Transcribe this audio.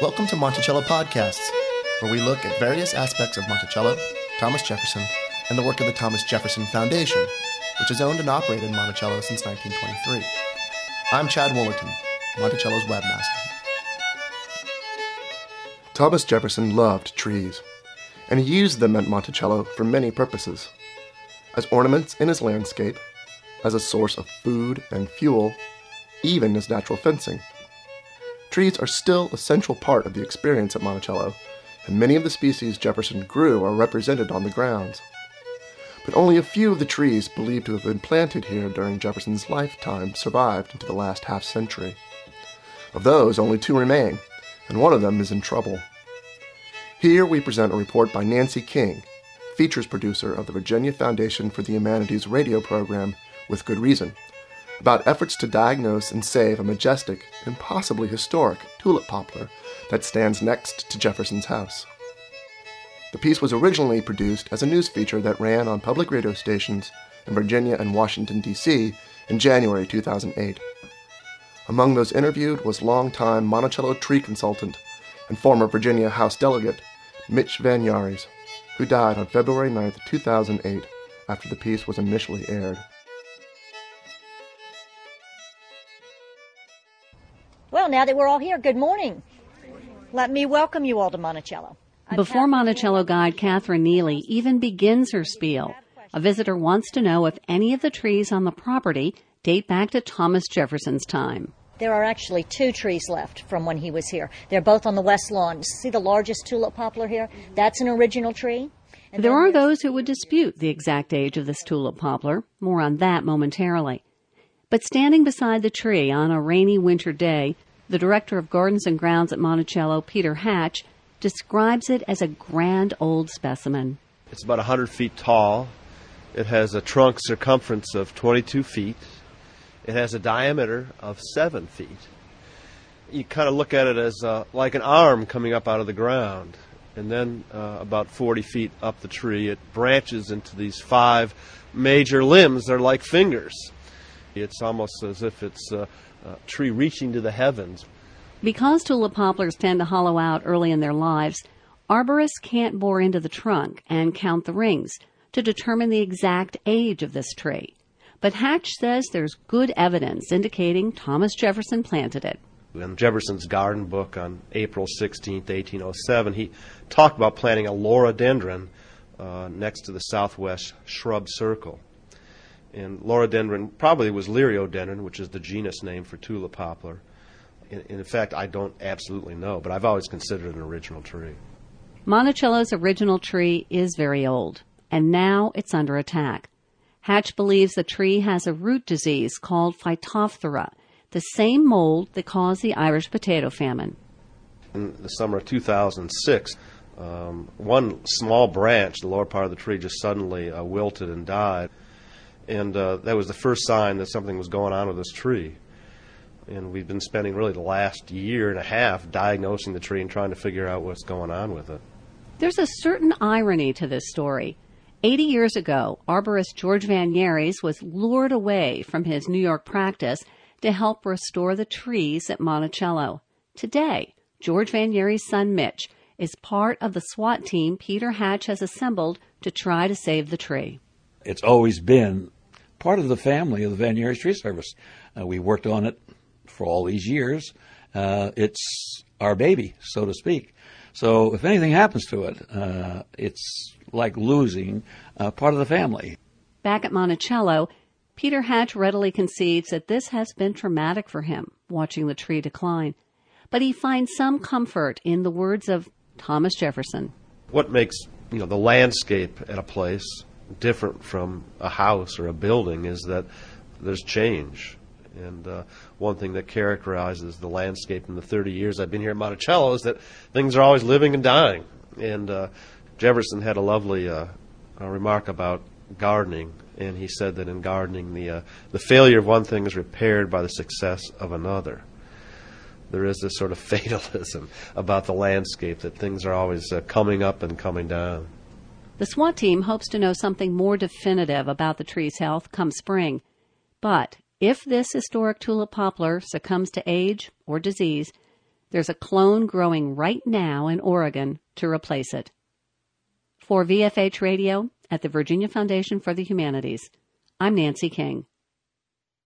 Welcome to Monticello Podcasts, where we look at various aspects of Monticello, Thomas Jefferson, and the work of the Thomas Jefferson Foundation, which has owned and operated Monticello since 1923. I'm Chad Woolerton, Monticello's webmaster. Thomas Jefferson loved trees, and he used them at Monticello for many purposes as ornaments in his landscape, as a source of food and fuel, even as natural fencing. Trees are still a central part of the experience at Monticello, and many of the species Jefferson grew are represented on the grounds. But only a few of the trees believed to have been planted here during Jefferson's lifetime survived into the last half century. Of those, only two remain, and one of them is in trouble. Here we present a report by Nancy King, features producer of the Virginia Foundation for the Humanities radio program, With Good Reason, about efforts to diagnose and save a majestic and possibly historic tulip poplar that stands next to Jefferson's house. The piece was originally produced as a news feature that ran on public radio stations in Virginia and Washington, D.C. in January 2008. Among those interviewed was longtime Monticello tree consultant and former Virginia House delegate Mitch Van Yahres, who died on February 9, 2008, after the piece was initially aired. Now that we're all here, good morning. Let me welcome you all to Monticello. Before Monticello guide Catherine Neely even begins her spiel, a visitor wants to know if any of the trees on the property date back to Thomas Jefferson's time. There are actually two trees left from when he was here. They're both on the west lawn. See the largest tulip poplar here? That's an original tree. And there are those who would dispute the exact age of this tulip poplar. More on that momentarily. But standing beside the tree on a rainy winter day, the director of Gardens and Grounds at Monticello, Peter Hatch, describes it as a grand old specimen. It's about 100 feet tall. It has a trunk circumference of 22 feet. It has a diameter of 7 feet. You kind of look at it as uh, like an arm coming up out of the ground. And then, uh, about 40 feet up the tree, it branches into these five major limbs. They're like fingers. It's almost as if it's a, a tree reaching to the heavens. Because tulip poplars tend to hollow out early in their lives, arborists can't bore into the trunk and count the rings to determine the exact age of this tree. But Hatch says there's good evidence indicating Thomas Jefferson planted it. In Jefferson's garden book on April 16, 1807, he talked about planting a loroodendron uh, next to the southwest shrub circle. And loroodendron probably was liriodendron, which is the genus name for tulip poplar. In, in fact, I don't absolutely know, but I've always considered it an original tree. Monticello's original tree is very old, and now it's under attack. Hatch believes the tree has a root disease called Phytophthora, the same mold that caused the Irish potato famine. In the summer of 2006, um, one small branch, the lower part of the tree, just suddenly uh, wilted and died. And uh, that was the first sign that something was going on with this tree. And we've been spending really the last year and a half diagnosing the tree and trying to figure out what's going on with it. There's a certain irony to this story. 80 years ago, arborist George Van Yahres was lured away from his New York practice to help restore the trees at Monticello. Today, George Van Yahres' son Mitch is part of the SWAT team Peter Hatch has assembled to try to save the tree. It's always been part of the family of the Van Yahres Tree Service. Uh, we worked on it for all these years. Uh, it's our baby, so to speak. So if anything happens to it, uh, it's like losing uh, part of the family. Back at Monticello, Peter Hatch readily concedes that this has been traumatic for him, watching the tree decline. But he finds some comfort in the words of Thomas Jefferson. What makes you know the landscape at a place different from a house or a building is that there's change. And uh, one thing that characterizes the landscape in the 30 years I've been here at Monticello is that things are always living and dying. And uh, Jefferson had a lovely uh, remark about gardening, and he said that in gardening, the uh, the failure of one thing is repaired by the success of another. There is this sort of fatalism about the landscape that things are always uh, coming up and coming down. The SWAT team hopes to know something more definitive about the tree's health come spring. But if this historic tulip poplar succumbs to age or disease, There's a clone growing right now in Oregon to replace it. For VFH Radio at the Virginia Foundation for the Humanities, I'm Nancy King.